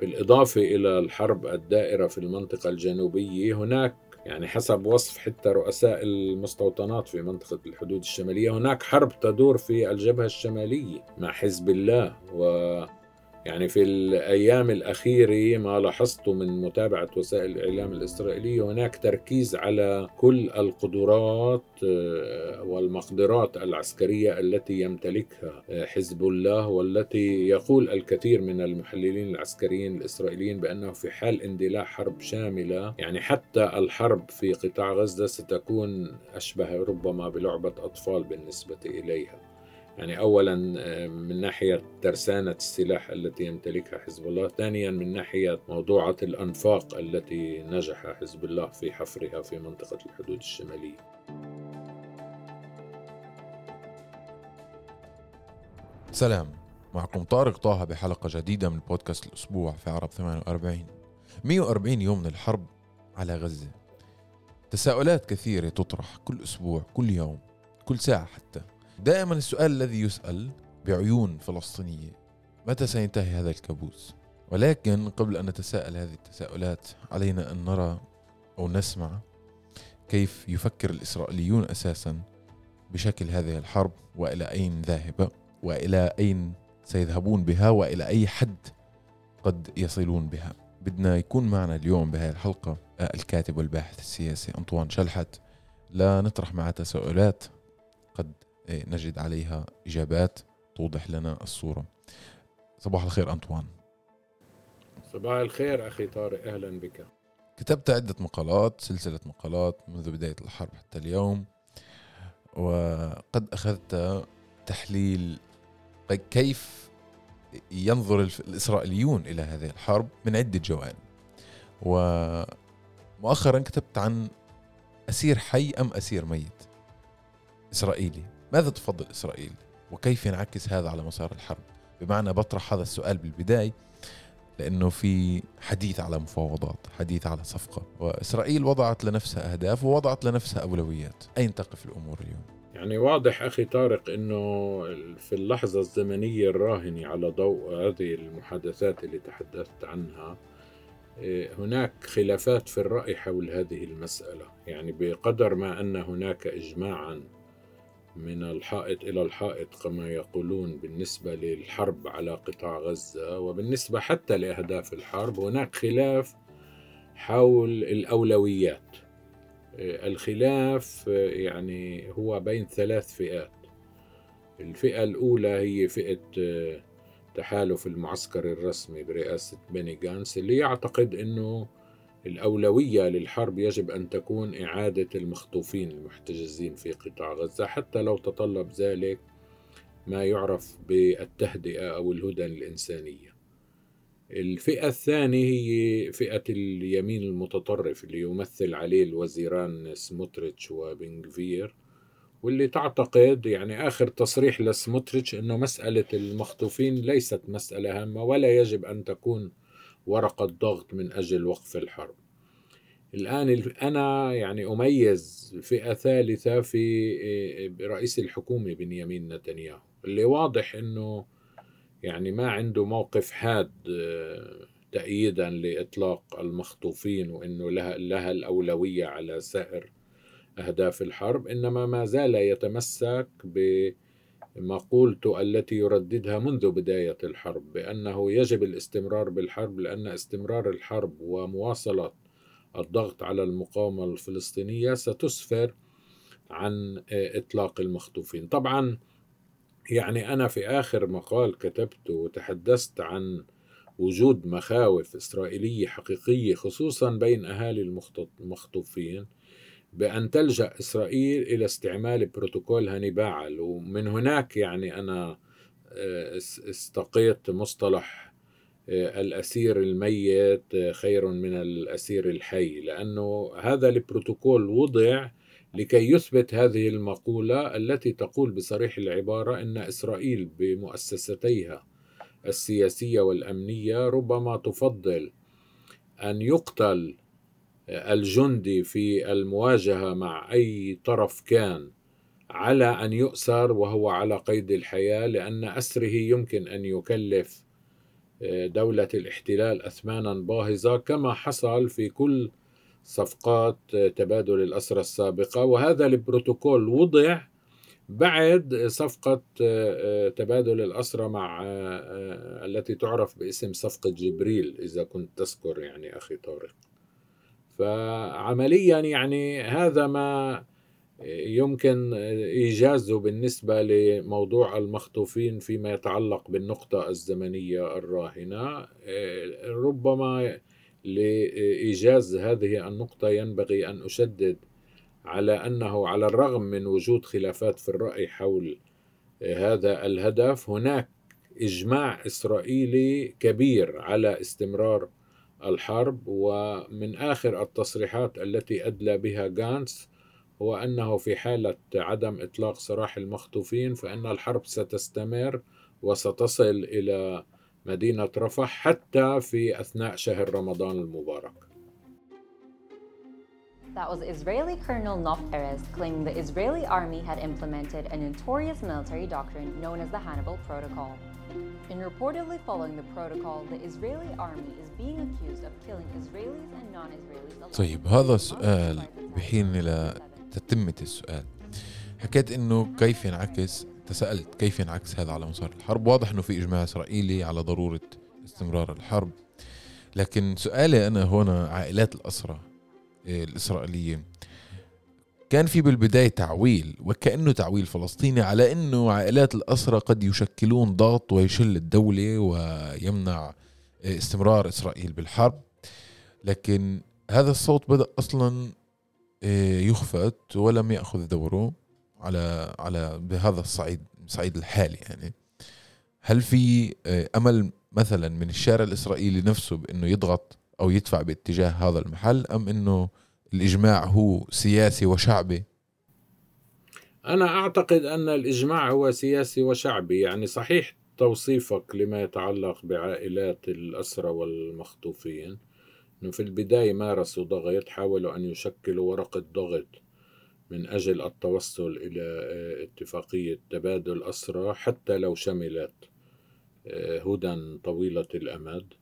بالإضافة إلى الحرب الدائرة في المنطقة الجنوبية هناك يعني حسب وصف حتى رؤساء المستوطنات في منطقة الحدود الشمالية هناك حرب تدور في الجبهة الشمالية مع حزب الله و يعني في الأيام الأخيرة ما لاحظت من متابعة وسائل الإعلام الإسرائيلية هناك تركيز على كل القدرات آه، والمقدرات العسكرية التي يمتلكها آه، حزب الله والتي يقول الكثير من المحللين العسكريين الإسرائيليين بأنه في حال اندلاع حرب شاملة يعني حتى الحرب في قطاع غزة ستكون أشبه ربما بلعبة أطفال بالنسبة إليها. يعني اولا آه، من ناحية ترسانه السلاح التي يمتلكها حزب الله، ثانيا من ناحية موضوعة الأنفاق التي نجح حزب الله في حفرها في منطقة الحدود الشمالية. سلام. معكم طارق طه بحلقة جديدة من بودكاست الأسبوع في عرب 48 140 يوم من الحرب على غزة. تساؤلات كثيرة تطرح كل أسبوع كل يوم كل ساعة حتى. دائما السؤال الذي يسأل بعيون فلسطينية متى سينتهي هذا الكابوس؟ ولكن قبل أن نتساءل هذه التساؤلات علينا أن نرى أو نسمع كيف يفكر الإسرائيليون أساسا بشكل هذه الحرب وإلى أين ذاهبة وإلى أين سيذهبون بها وإلى أي حد قد يصلون بها بدنا يكون معنا اليوم بهذه الحلقة الكاتب والباحث السياسي أنطوان شلحت لا نطرح معه تساؤلات قد نجد عليها إجابات توضح لنا الصورة. صباح الخير أنطوان. صباح الخير أخي طارق. أهلا بك. كتبت عدة مقالات سلسلة مقالات منذ بداية الحرب حتى اليوم وقد أخذت تحليل كيف ينظر الإسرائيليون إلى هذه الحرب من عدة جوانب. ومؤخرا كتبت عن أسير حي أم أسير ميت إسرائيلي. ماذا تفضل إسرائيل؟ وكيف ينعكس هذا على مسار الحرب؟ بمعنى بطرح هذا السؤال بالبداية لأنه في حديث على مفاوضات حديث على صفقة. وإسرائيل وضعت لنفسها أهداف ووضعت لنفسها أولويات. أين تقف الأمور اليوم؟ يعني واضح أخي طارق أنه في اللحظة الزمنية الراهنة على ضوء هذه المحادثات اللي تحدثت عنها إيه، هناك خلافات في الرأي حول هذه المسألة. يعني بقدر ما أن هناك إجماعا من الحائط إلى الحائط كما يقولون بالنسبة للحرب على قطاع غزة وبالنسبة حتى لأهداف الحرب هناك خلاف حول الأولويات. الخلاف يعني هو بين ثلاث فئات. الفئة الأولى هي فئة تحالف المعسكر الرسمي برئاسة بني جانس اللي يعتقد أنه الأولوية للحرب يجب أن تكون إعادة المخطوفين المحتجزين في قطاع غزة حتى لو تطلب ذلك ما يعرف بالتهدئة أو الهدن الإنسانية. الفئة الثانية هي فئة اليمين المتطرف اللي يمثل عليه الوزيران سموتريتش وبنغفير واللي تعتقد يعني آخر تصريح لسموتريتش أنه مسألة المخطوفين ليست مسألة هامة ولا يجب أن تكون ورقة ضغط من أجل وقف الحرب. الآن أنا يعني أميز فئة ثالثة في إيه، رئيس الحكومة بنيامين نتنياهو اللي واضح أنه يعني ما عنده موقف حاد آه، تأييدا لإطلاق المخطوفين وأنه لها, لها الأولوية على سائر أهداف الحرب إنما ما زال يتمسك ب مقولته التي يرددها منذ بداية الحرب بأنه يجب الاستمرار بالحرب لأن استمرار الحرب ومواصلة الضغط على المقاومة الفلسطينية ستسفر عن إطلاق المخطوفين. طبعا يعني أنا في آخر مقال كتبته وتحدثت عن وجود مخاوف إسرائيلية حقيقية خصوصا بين أهالي المخطوفين بأن تلجأ إسرائيل إلى استعمال بروتوكول هانيبال. ومن هناك يعني أنا آه، استقيت مصطلح آه، الأسير الميت آه، خير من الأسير الحي. لأنه هذا البروتوكول وضع لكي يثبت هذه المقولة التي تقول بصريح العبارة أن إسرائيل بمؤسستيها السياسية والأمنية ربما تفضل أن يقتل الجندي في المواجهة مع أي طرف كان على أن يؤسر وهو على قيد الحياة لأن أسره يمكن أن يكلف دولة الاحتلال أثمانا باهظة كما حصل في كل صفقات تبادل الأسرى السابقة. وهذا البروتوكول وضع بعد صفقة تبادل الأسرى مع التي تعرف باسم صفقة جبريل إذا كنت تذكر يعني أخي طارق. فعمليا يعني هذا ما يمكن إيجازه بالنسبة لموضوع المخطوفين فيما يتعلق بالنقطة الزمنية الراهنة. ربما لإيجاز هذه النقطة ينبغي أن أشدد على أنه على الرغم من وجود خلافات في الرأي حول هذا الهدف هناك إجماع إسرائيلي كبير على استمرار الحرب ومن آخر التصريحات التي أدلى بها غانس هو أنه في حالة عدم إطلاق سراح المخطوفين فإن الحرب ستستمر وستصل إلى مدينة رفح حتى في أثناء شهر رمضان المبارك That was Israeli Colonel Nof Erez claiming the Israeli army had implemented a notorious military doctrine known as the Hannibal Protocol. In reportedly following the protocol, the Israeli army is being accused of killing Israelis and non-Israelis. طيب هذا السؤال بحين إلى تتمة السؤال. حكيت إنه كيف ينعكس تسألت كيف ينعكس هذا على مسار الحرب؟ واضح أنه في إجماع إسرائيلي على ضرورة استمرار الحرب. لكن سؤالي أنا هنا عائلات الأسرى آه، الإسرائيلية كان في بالبداية تعويل وكأنه تعويل فلسطيني على أنه عائلات الأسرى قد يشكلون ضغط ويشل الدولة ويمنع استمرار إسرائيل بالحرب. لكن هذا الصوت بدأ أصلا آه، يخفت ولم يأخذ دوره على على بهذا الصعيد الصعيد الحالي يعني. هل في آه، أمل مثلا من الشارع الإسرائيلي نفسه بإنه يضغط أو يدفع باتجاه هذا المحل أم إنه الإجماع هو سياسي وشعبي؟ أنا أعتقد أن الإجماع هو سياسي وشعبي يعني صحيح توصيفك لما يتعلق بعائلات الاسرى والمخطوفين. إنه في البداية مارسوا ضغط حاولوا أن يشكلوا ورقه ضغط من أجل التوصل إلى آه، اتفاقية تبادل أسرى حتى لو شملت آه، هدى طويلة الأمد.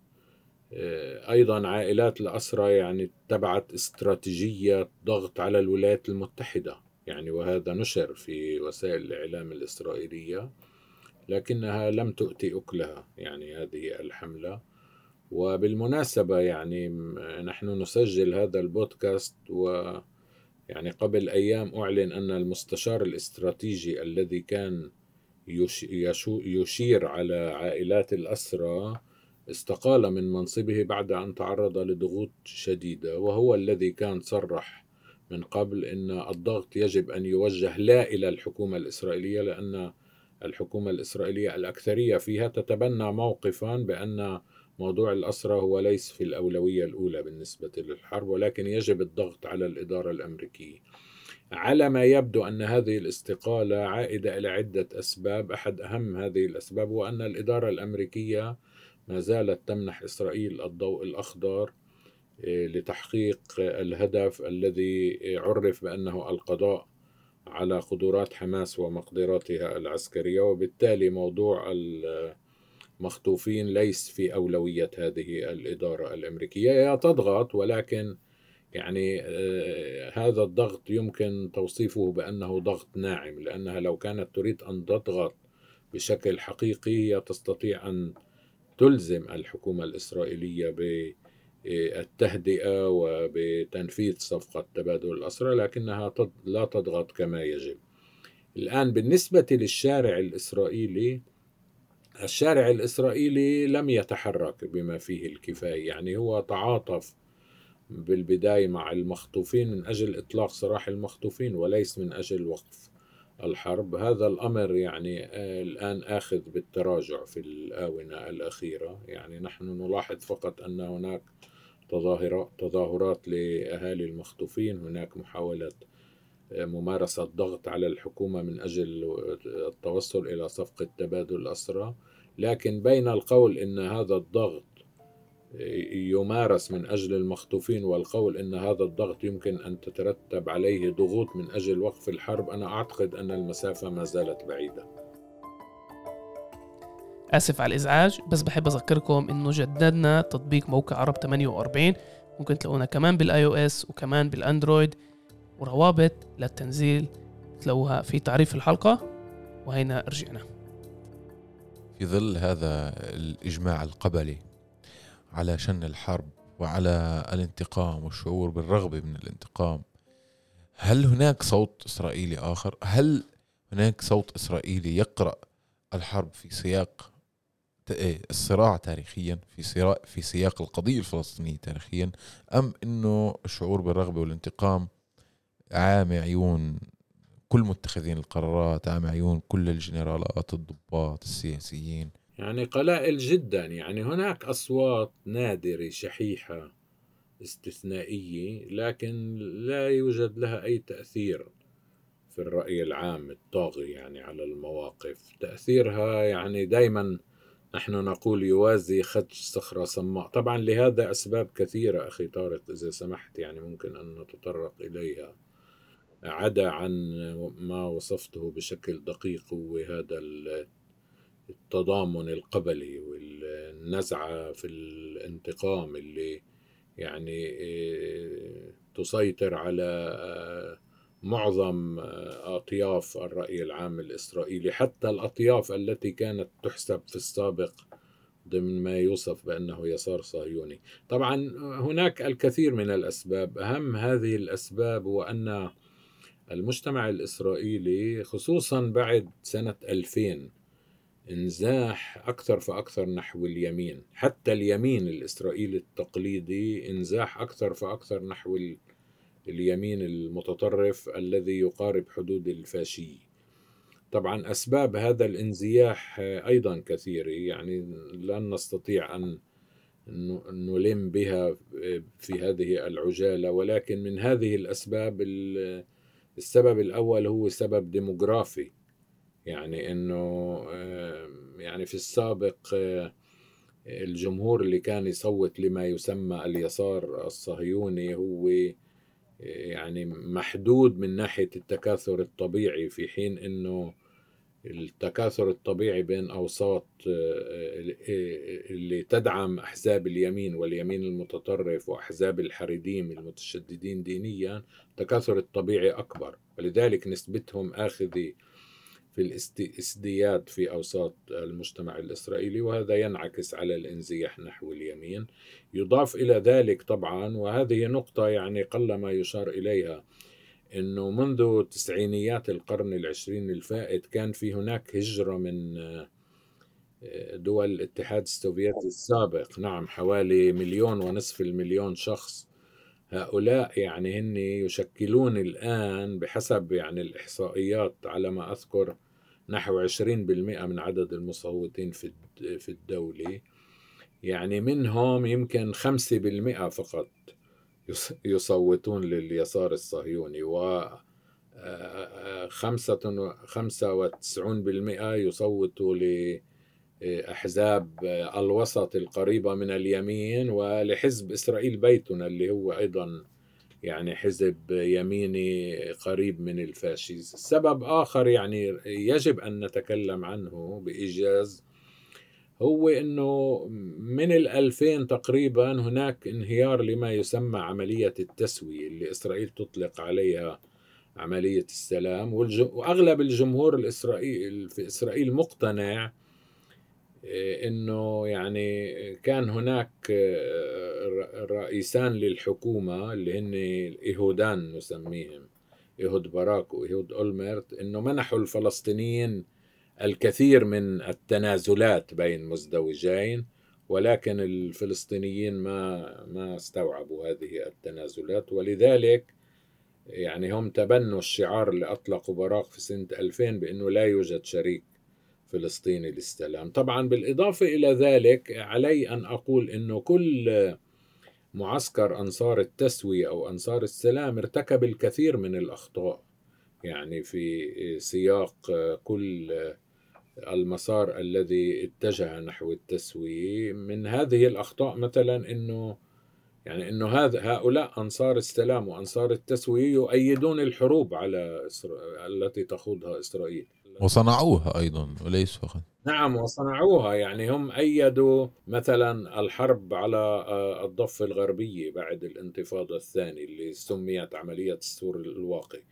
آه، أيضا عائلات الأسرى يعني اتبعت استراتيجية ضغط على الولايات المتحدة. يعني وهذا نشر في وسائل الإعلام الإسرائيلية لكنها لم تؤتي أكلها يعني هذه الحملة. وبالمناسبة يعني نحن نسجل هذا البودكاست و يعني قبل أيام أعلن أن المستشار الاستراتيجي الذي كان يشير على عائلات الأسرى استقال من منصبه بعد أن تعرض لضغوط شديدة وهو الذي كان صرح من قبل أن الضغط يجب أن يوجه لا إلى الحكومة الإسرائيلية لأن الحكومة الإسرائيلية الأكثرية فيها تتبنى موقفا بأن موضوع الأسرى هو ليس في الأولوية الأولى بالنسبة للحرب ولكن يجب الضغط على الإدارة الأمريكية. على ما يبدو أن هذه الاستقالة عائدة إلى عدة أسباب أحد أهم هذه الأسباب هو أن الإدارة الأمريكية ما زالت تمنح إسرائيل الضوء الأخضر آه، لتحقيق الهدف الذي عرف بأنه القضاء على قدرات حماس ومقدراتها العسكرية. وبالتالي موضوع مخطوفين ليس في أولوية هذه الإدارة الأمريكية. هي تضغط ولكن يعني آه هذا الضغط يمكن توصيفه بأنه ضغط ناعم لأنها لو كانت تريد أن تضغط بشكل حقيقي هي تستطيع أن تلزم الحكومة الإسرائيلية بالتهدئة وبتنفيذ صفقة تبادل الأسرى لكنها لا تضغط كما يجب. الآن بالنسبة للشارع الإسرائيلي الشارع الإسرائيلي لم يتحرك بما فيه الكفاية يعني هو تعاطف بالبداية مع المخطوفين من أجل إطلاق سراح المخطوفين وليس من أجل وقف. الحرب. هذا الأمر يعني آه، الآن آخذ بالتراجع في الآونة الأخيرة. يعني نحن نلاحظ فقط أن هناك تظاهرات تظاهرات لأهالي المخطوفين. هناك محاولة ممارسة ضغط على الحكومة من أجل التوصل إلى صفقة تبادل الأسرى لكن بين القول أن هذا الضغط يمارس من أجل المخطوفين والقول أن هذا الضغط يمكن أن تترتب عليه ضغوط من أجل وقف الحرب أنا أعتقد أن المسافة ما زالت بعيدة. آسف على الإزعاج بس بحب أذكركم إنه جددنا تطبيق موقع عرب 48 ممكن تلاقونا كمان بالآي أو إس وكمان بالأندرويد وروابط للتنزيل تلاقوها في تعريف الحلقة وهينا رجعنا. في ظل هذا الإجماع القبلي. على شن الحرب وعلى الانتقام والشعور بالرغبة من الانتقام هل هناك صوت إسرائيلي آخر؟ هل هناك صوت إسرائيلي يقرأ الحرب في سياق إيه، الصراع تاريخيا في سياق في سياق القضية الفلسطينية تاريخيا أم أنه الشعور بالرغبة والانتقام عامي عيون كل متخذين القرارات عامي عيون كل الجنرالات الضباط السياسيين يعني قلائل جدا. يعني هناك أصوات نادرة شحيحة استثنائية لكن لا يوجد لها أي تأثير في الرأي العام الطاغي يعني على المواقف. تأثيرها يعني دائما نحن نقول يوازي خدش صخرة صماء. طبعا لهذا أسباب كثيرة أخي طارق إذا سمحت يعني ممكن أن نتطرق إليها. عدا عن ما وصفته بشكل دقيق هو هذا التضامن القبلي والنزعة في الانتقام اللي يعني إيه، تسيطر على آه، معظم آه، أطياف الرأي العام الإسرائيلي. حتى الأطياف التي كانت تحسب في السابق ضمن ما يوصف بأنه يسار صهيوني. طبعا هناك الكثير من الأسباب. أهم هذه الأسباب هو أن المجتمع الإسرائيلي خصوصا بعد سنة 2000 إنزاح أكثر فأكثر نحو اليمين. حتى اليمين الإسرائيلي التقليدي إنزاح أكثر فأكثر نحو اليمين المتطرف الذي يقارب حدود الفاشية طبعا أسباب هذا الإنزياح أيضا كثيرة. يعني لن نستطيع أن نلم بها في هذه العجالة. ولكن من هذه الأسباب السبب الأول هو سبب ديموغرافي. يعني أنه يعني في السابق الجمهور اللي كان يصوت لما يسمى اليسار الصهيوني هو يعني محدود من ناحية التكاثر الطبيعي في حين أنه التكاثر الطبيعي بين أوساط آه، آه، اللي تدعم أحزاب اليمين واليمين المتطرف وأحزاب الحريديم المتشددين دينيا التكاثر الطبيعي أكبر. ولذلك نسبتهم آخذة في الازدياد في أوساط المجتمع الإسرائيلي وهذا ينعكس على الإنزياح نحو اليمين. يضاف إلى ذلك طبعا وهذه نقطة يعني قلما يشار إليها أنه منذ تسعينيات القرن العشرين الفائت كان في هناك هجرة من آه، دول الاتحاد السوفيتي السابق. نعم حوالي مليون ونصف المليون شخص هؤلاء يعني هن يشكلون الآن بحسب يعني الإحصائيات على ما أذكر نحو 20% من عدد المصوتين في في الدولة. يعني منهم يمكن 5% فقط يصوتون لليسار الصهيوني و خمسة خمسة وتسعون بالمئة يصوتوا لأحزاب الوسط القريبة من اليمين ولحزب إسرائيل بيتنا اللي هو أيضا يعني حزب يميني قريب من الفاشيز. سبب آخر يعني يجب أن نتكلم عنه بإيجاز هو إنه من الألفين تقريبا هناك انهيار لما يسمى عملية التسوية اللي إسرائيل تطلق عليها عملية السلام وأغلب الجمهور الإسرائيلي في إسرائيل مقتنع إنه يعني كان هناك آه، رئيسان للحكومة اللي هن الإيهودان نسميهم إيهود باراك وإيهود اولمرت إنه منحوا الفلسطينيين الكثير من التنازلات بين مزدوجين ولكن الفلسطينيين ما ما استوعبوا هذه التنازلات. ولذلك يعني هم تبنوا الشعار اللي أطلقوا براق في سنة 2000 بأنه لا يوجد شريك فلسطيني للسلام. طبعا بالإضافة إلى ذلك علي أن أقول أنه كل معسكر أنصار التسوية أو أنصار السلام ارتكب الكثير من الأخطاء يعني في سياق كل المسار الذي اتجه نحو التسوية. من هذه الأخطاء مثلا أنه يعني أنه هذا هؤلاء أنصار السلام وأنصار التسوية يؤيدون الحروب على التي تخوضها إسرائيل. وصنعوها أيضا وليس فقط. نعم وصنعوها. يعني هم أيدوا مثلا الحرب على آه، الضفة الغربية بعد الانتفاضة الثانية اللي سميت عملية السور الواقي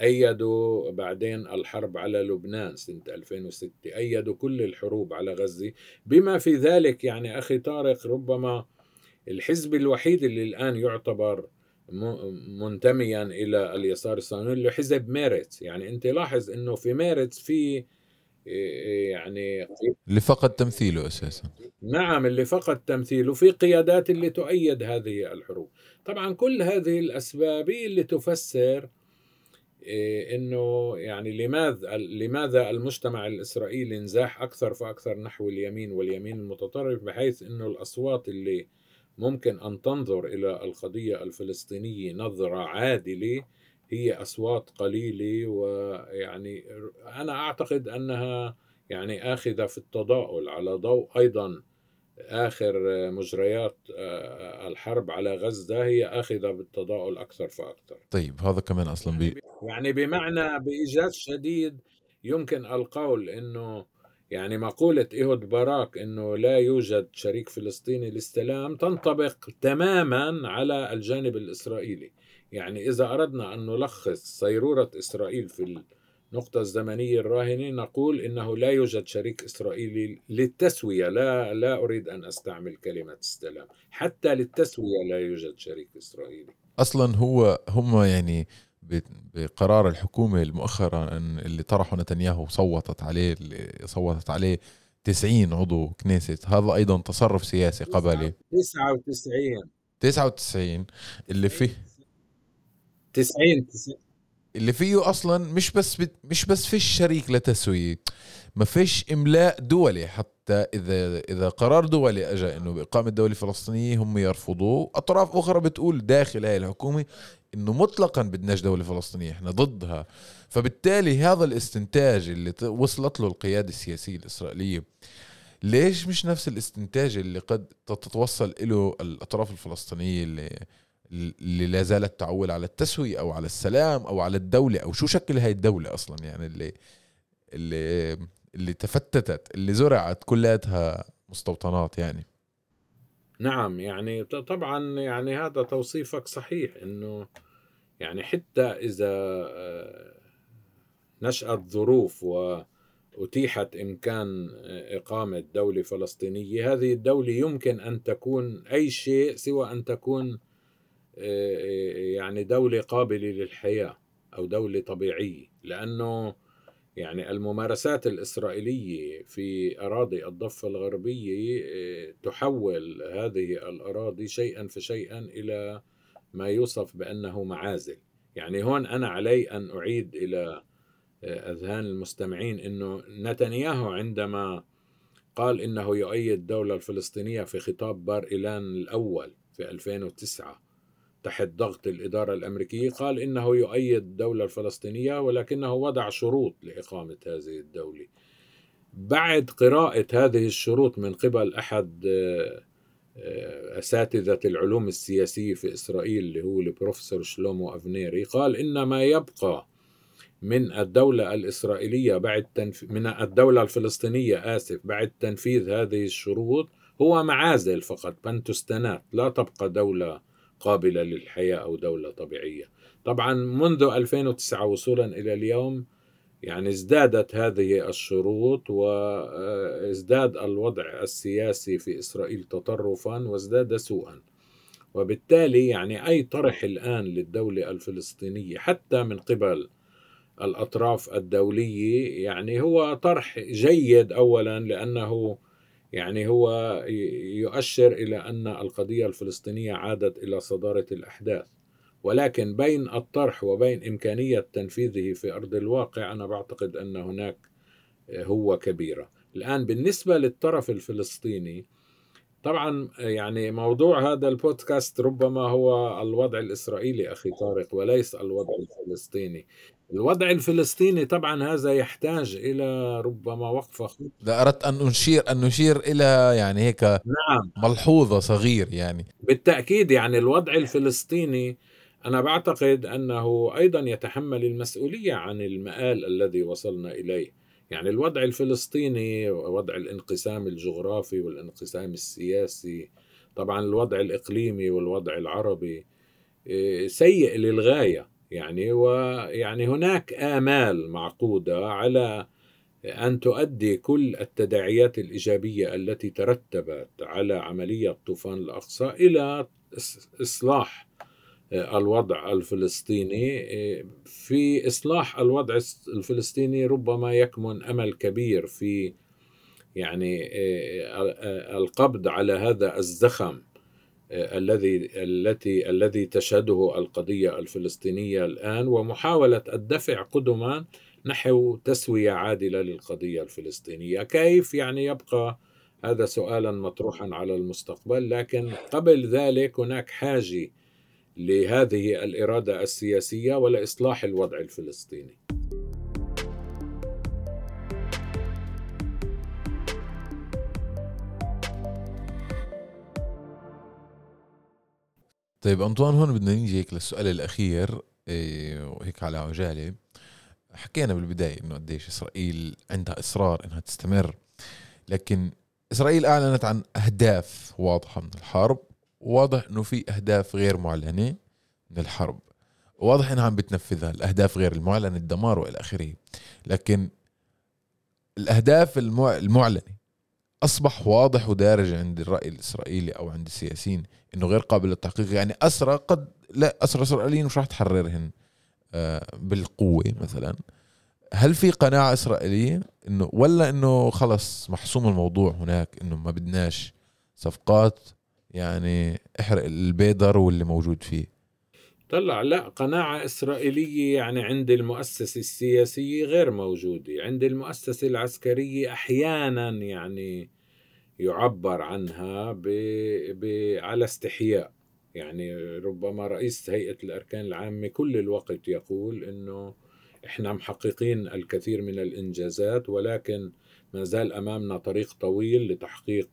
أيدوا بعدين الحرب على لبنان سنة 2006 أيدوا كل الحروب على غزة. بما في ذلك يعني أخي طارق ربما الحزب الوحيد اللي الآن يعتبر منتميا إلى اليسار الصهيوني اللي حزب ميرتس يعني أنت لاحظ أنه في ميرتس في يعني اللي فقد تمثيله أساسا. نعم اللي فقد تمثيله في قيادات اللي تؤيد هذه الحروب. طبعا كل هذه الأسباب اللي تفسر إيه، إنه يعني لماذا لماذا المجتمع الإسرائيلي انزاح أكثر فأكثر نحو اليمين واليمين المتطرف بحيث إنه الأصوات اللي ممكن أن تنظر إلى القضية الفلسطينية نظرة عادلة هي أصوات قليلة ويعني أنا أعتقد أنها يعني آخذة في التضاؤل على ضوء أيضا آخر مجريات آه، الحرب على غزة هي آخذة بالتضاؤل أكثر فأكثر. طيب هذا كمان أصلا بي... يعني بمعنى بإيجاز شديد يمكن القول إنه يعني مقولة إيهود باراك أنه لا يوجد شريك فلسطيني للسلام تنطبق تماما على الجانب الإسرائيلي. يعني إذا أردنا أن نلخص صيرورة إسرائيل في النقطة الزمنية الراهنة نقول إنه لا يوجد شريك إسرائيلي للتسوية. لا لا أريد أن أستعمل كلمة السلام. حتى للتسوية لا يوجد شريك إسرائيلي. أصلا هو هم يعني بقرار الحكومة المؤخرا اللي طرحه نتنياهو وصوتت عليه اللي صوتت عليه 90 عضو كنيست هذا أيضا تصرف سياسي قبلي. 99 99 اللي فيه 90 90 اللي فيه أصلا مش بس مش بس فيش شريك لتسويه ما فيش إملاء دولي حتى إذا إذا قرار دولي اجى إنه بإقامة دولة فلسطينية هم يرفضوه. أطراف أخرى بتقول داخل هاي الحكومة إنه مطلقا بدناش دولة فلسطينية إحنا ضدها. فبالتالي هذا الاستنتاج اللي وصلت له القيادة السياسية الإسرائيلية ليش مش نفس الاستنتاج اللي قد تتوصل له الأطراف الفلسطينية اللي اللي لا زالت تعول على التسوية أو على السلام أو على الدولة؟ أو شو شكل هاي الدولة أصلا يعني اللي اللي اللي تفتتت اللي زرعت كلاتها مستوطنات يعني. نعم يعني طبعا يعني هذا توصيفك صحيح إنه يعني حتى إذا آه، نشأت ظروف وأتيحت إمكان آه، إقامة دولة فلسطينية هذه الدولة يمكن أن تكون أي شيء سوى أن تكون يعني دولة قابلة للحياة أو دولة طبيعية لأنه يعني الممارسات الإسرائيلية في أراضي الضفة الغربية آه، تحول هذه الأراضي شيئا فشيئا إلى ما يوصف بأنه معازل. يعني هون أنا علي أن أعيد إلى آه، أذهان المستمعين أنه نتنياهو عندما قال إنه يؤيد الدولة الفلسطينية في خطاب بار إيلان الأول في 2009 تحت ضغط الإدارة الأمريكية قال إنه يؤيد الدولة الفلسطينية ولكنه وضع شروط لإقامة هذه الدولة. بعد قراءة هذه الشروط من قبل أحد آه، آه، أساتذة العلوم السياسية في إسرائيل اللي هو البروفيسور شلومو أفنيري قال إن ما يبقى من الدولة الإسرائيلية بعد تنف... من الدولة الفلسطينية آسف بعد تنفيذ هذه الشروط هو معازل فقط بنتستانات لا تبقى دولة قابلة للحياة أو دولة طبيعية. طبعا منذ 2009 وصولا إلى اليوم يعني ازدادت هذه الشروط وازداد الوضع السياسي في إسرائيل تطرفا وازداد سوءا. وبالتالي يعني أي طرح الآن للدولة الفلسطينية حتى من قبل الأطراف الدولية يعني هو طرح جيد أولا لأنه يعني هو يؤشر إلى أن القضية الفلسطينية عادت إلى صدارة الأحداث ولكن بين الطرح وبين إمكانية تنفيذه في أرض الواقع أنا بعتقد أن هناك هو كبيرة. الآن بالنسبة للطرف الفلسطيني طبعا يعني موضوع هذا البودكاست ربما هو الوضع الإسرائيلي أخي طارق وليس الوضع الفلسطيني. الوضع الفلسطيني طبعا هذا يحتاج إلى ربما وقفة إذا أردت أن نشير أن نشير إلى يعني هيك نعم. ملحوظة صغير يعني. بالتأكيد يعني الوضع الفلسطيني أنا بعتقد أنه أيضا يتحمل المسؤولية عن المآل الذي وصلنا إليه. يعني الوضع الفلسطيني وضع الانقسام الجغرافي والانقسام السياسي طبعا الوضع الإقليمي والوضع العربي آه، سيء للغاية. يعني ويعني هناك آمال معقودة على أن تؤدي كل التداعيات الإيجابية التي ترتبت على عملية طوفان الأقصى إلى إصلاح آه، الوضع الفلسطيني آه، في إصلاح الوضع الفلسطيني ربما يكمن أمل كبير في يعني آه، القبض على هذا الزخم. الذي التي الذي تشهده القضية الفلسطينية الآن ومحاولة الدفع قدما نحو تسوية عادلة للقضية الفلسطينية. كيف يعني يبقى هذا سؤالا مطروحا على المستقبل؟ لكن قبل ذلك هناك حاجة لهذه الإرادة السياسية ولإصلاح الوضع الفلسطيني. طيب أنطوان هون بدنا نيجي هيك للسؤال الأخير إيه، وهيك على عجالة. حكينا بالبداية إنه قديش إسرائيل عندها إصرار إنها تستمر لكن إسرائيل أعلنت عن أهداف واضحة من الحرب وواضح إنه في أهداف غير معلنة من الحرب. واضح إنها عم بتنفذها الأهداف غير المعلنة الدمار وإلى آخره. لكن الأهداف المعلنة أصبح واضح ودارج عند الرأي الإسرائيلي أو عند السياسيين إنه غير قابل للتحقيق يعني أسرى قد لا أسرى إسرائيليين مش راح تحررهن آه، بالقوة مثلا. هل في قناعة إسرائيلية إنه ولا إنه خلص محسوم الموضوع هناك إنه ما بدناش صفقات يعني احرق البيدر واللي موجود فيه؟ طلع لا قناعة إسرائيلية يعني عند المؤسسة السياسية غير موجودة. عند المؤسسة العسكرية أحيانا يعني يعبر عنها ب... ب... على استحياء. يعني ربما رئيس هيئة الأركان العامة كل الوقت يقول أنه إحنا محققين الكثير من الإنجازات ولكن ما زال أمامنا طريق طويل لتحقيق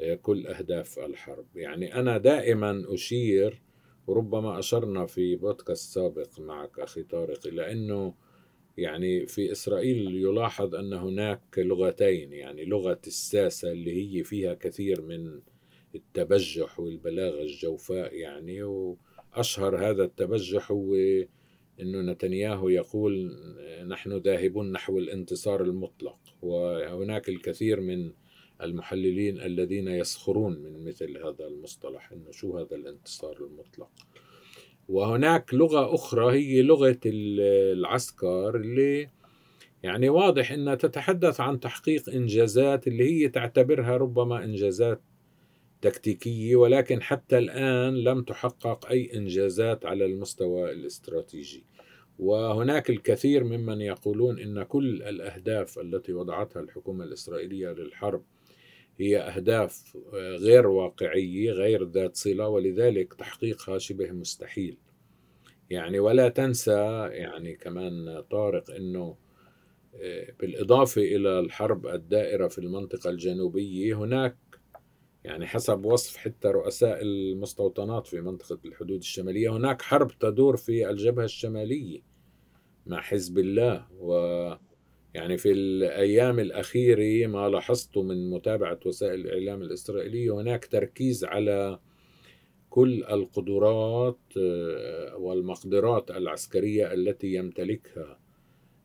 آه، كل أهداف الحرب. يعني أنا دائما أشير وربما أشرنا في بودكاست سابق معك أخي طارق إلى أنه يعني في إسرائيل يلاحظ أن هناك لغتين يعني لغة الساسة اللي هي فيها كثير من التبجح والبلاغة الجوفاء يعني وأشهر هذا التبجح هو أنه نتنياهو يقول نحن ذاهبون نحو الانتصار المطلق وهناك الكثير من المحللين الذين يسخرون من مثل هذا المصطلح إنه شو هذا الانتصار المطلق. وهناك لغة أخرى هي لغة العسكر اللي يعني واضح إنها تتحدث عن تحقيق إنجازات اللي هي تعتبرها ربما إنجازات تكتيكية ولكن حتى الآن لم تحقق أي إنجازات على المستوى الاستراتيجي. وهناك الكثير ممن يقولون إن كل الأهداف التي وضعتها الحكومة الإسرائيلية للحرب هي أهداف آه، غير واقعية غير ذات صلة ولذلك تحقيقها شبه مستحيل. يعني ولا تنسى يعني كمان طارق أنه آه، بالإضافة إلى الحرب الدائرة في المنطقة الجنوبية هناك يعني حسب وصف حتى رؤساء المستوطنات في منطقة الحدود الشمالية هناك حرب تدور في الجبهة الشمالية مع حزب الله و يعني في الأيام الأخيرة ما لاحظته من متابعة وسائل الإعلام الإسرائيلية هناك تركيز على كل القدرات آه، والمقدرات العسكرية التي يمتلكها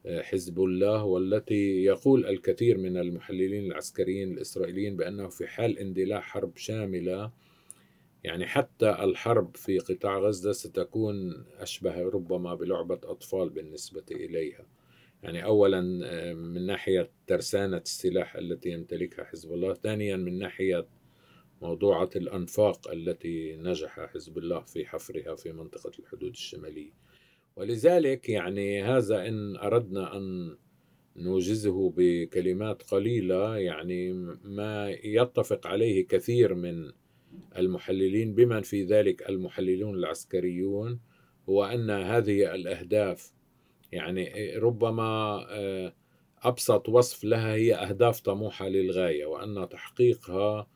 آه، حزب الله والتي يقول الكثير من المحللين العسكريين الإسرائيليين بأنه في حال اندلاع حرب شاملة يعني حتى الحرب في قطاع غزة ستكون أشبه ربما بلعبة أطفال بالنسبة إليها. يعني اولا آه، من ناحية ترسانة السلاح التي يمتلكها حزب الله ثانيا من ناحية موضوعه الأنفاق التي نجح حزب الله في حفرها في منطقة الحدود الشمالية. ولذلك يعني هذا إن أردنا أن نوجزه بكلمات قليلة يعني ما يتفق عليه كثير من المحللين بمن في ذلك المحللون العسكريون هو أن هذه الأهداف يعني ربما آه، أبسط وصف لها هي أهداف طموحة للغاية وأن تحقيقها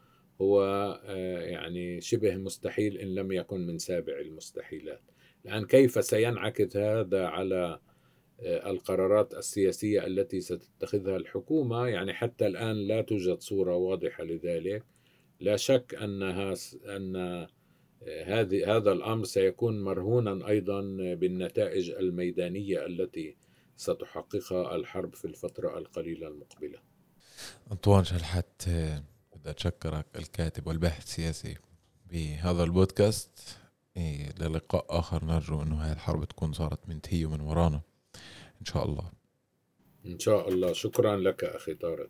هو آه، يعني شبه مستحيل إن لم يكن من سابع المستحيلات. الآن كيف سينعكس هذا على آه، القرارات السياسية التي ستتخذها الحكومة؟ يعني حتى الآن لا توجد صورة واضحة لذلك. لا شك أنها أن هذه هذا الأمر سيكون مرهونا أيضا بالنتائج الميدانية التي ستحققها الحرب في الفترة القليلة المقبلة. أنطوان شلحت بدي أتشكرك الكاتب والباحث السياسي بهذا البودكاست. إيه للقاء آخر نرجو أنه هاي الحرب تكون صارت منتهية من ورانا. إن شاء الله. إن شاء الله. شكرا لك أخي طارق.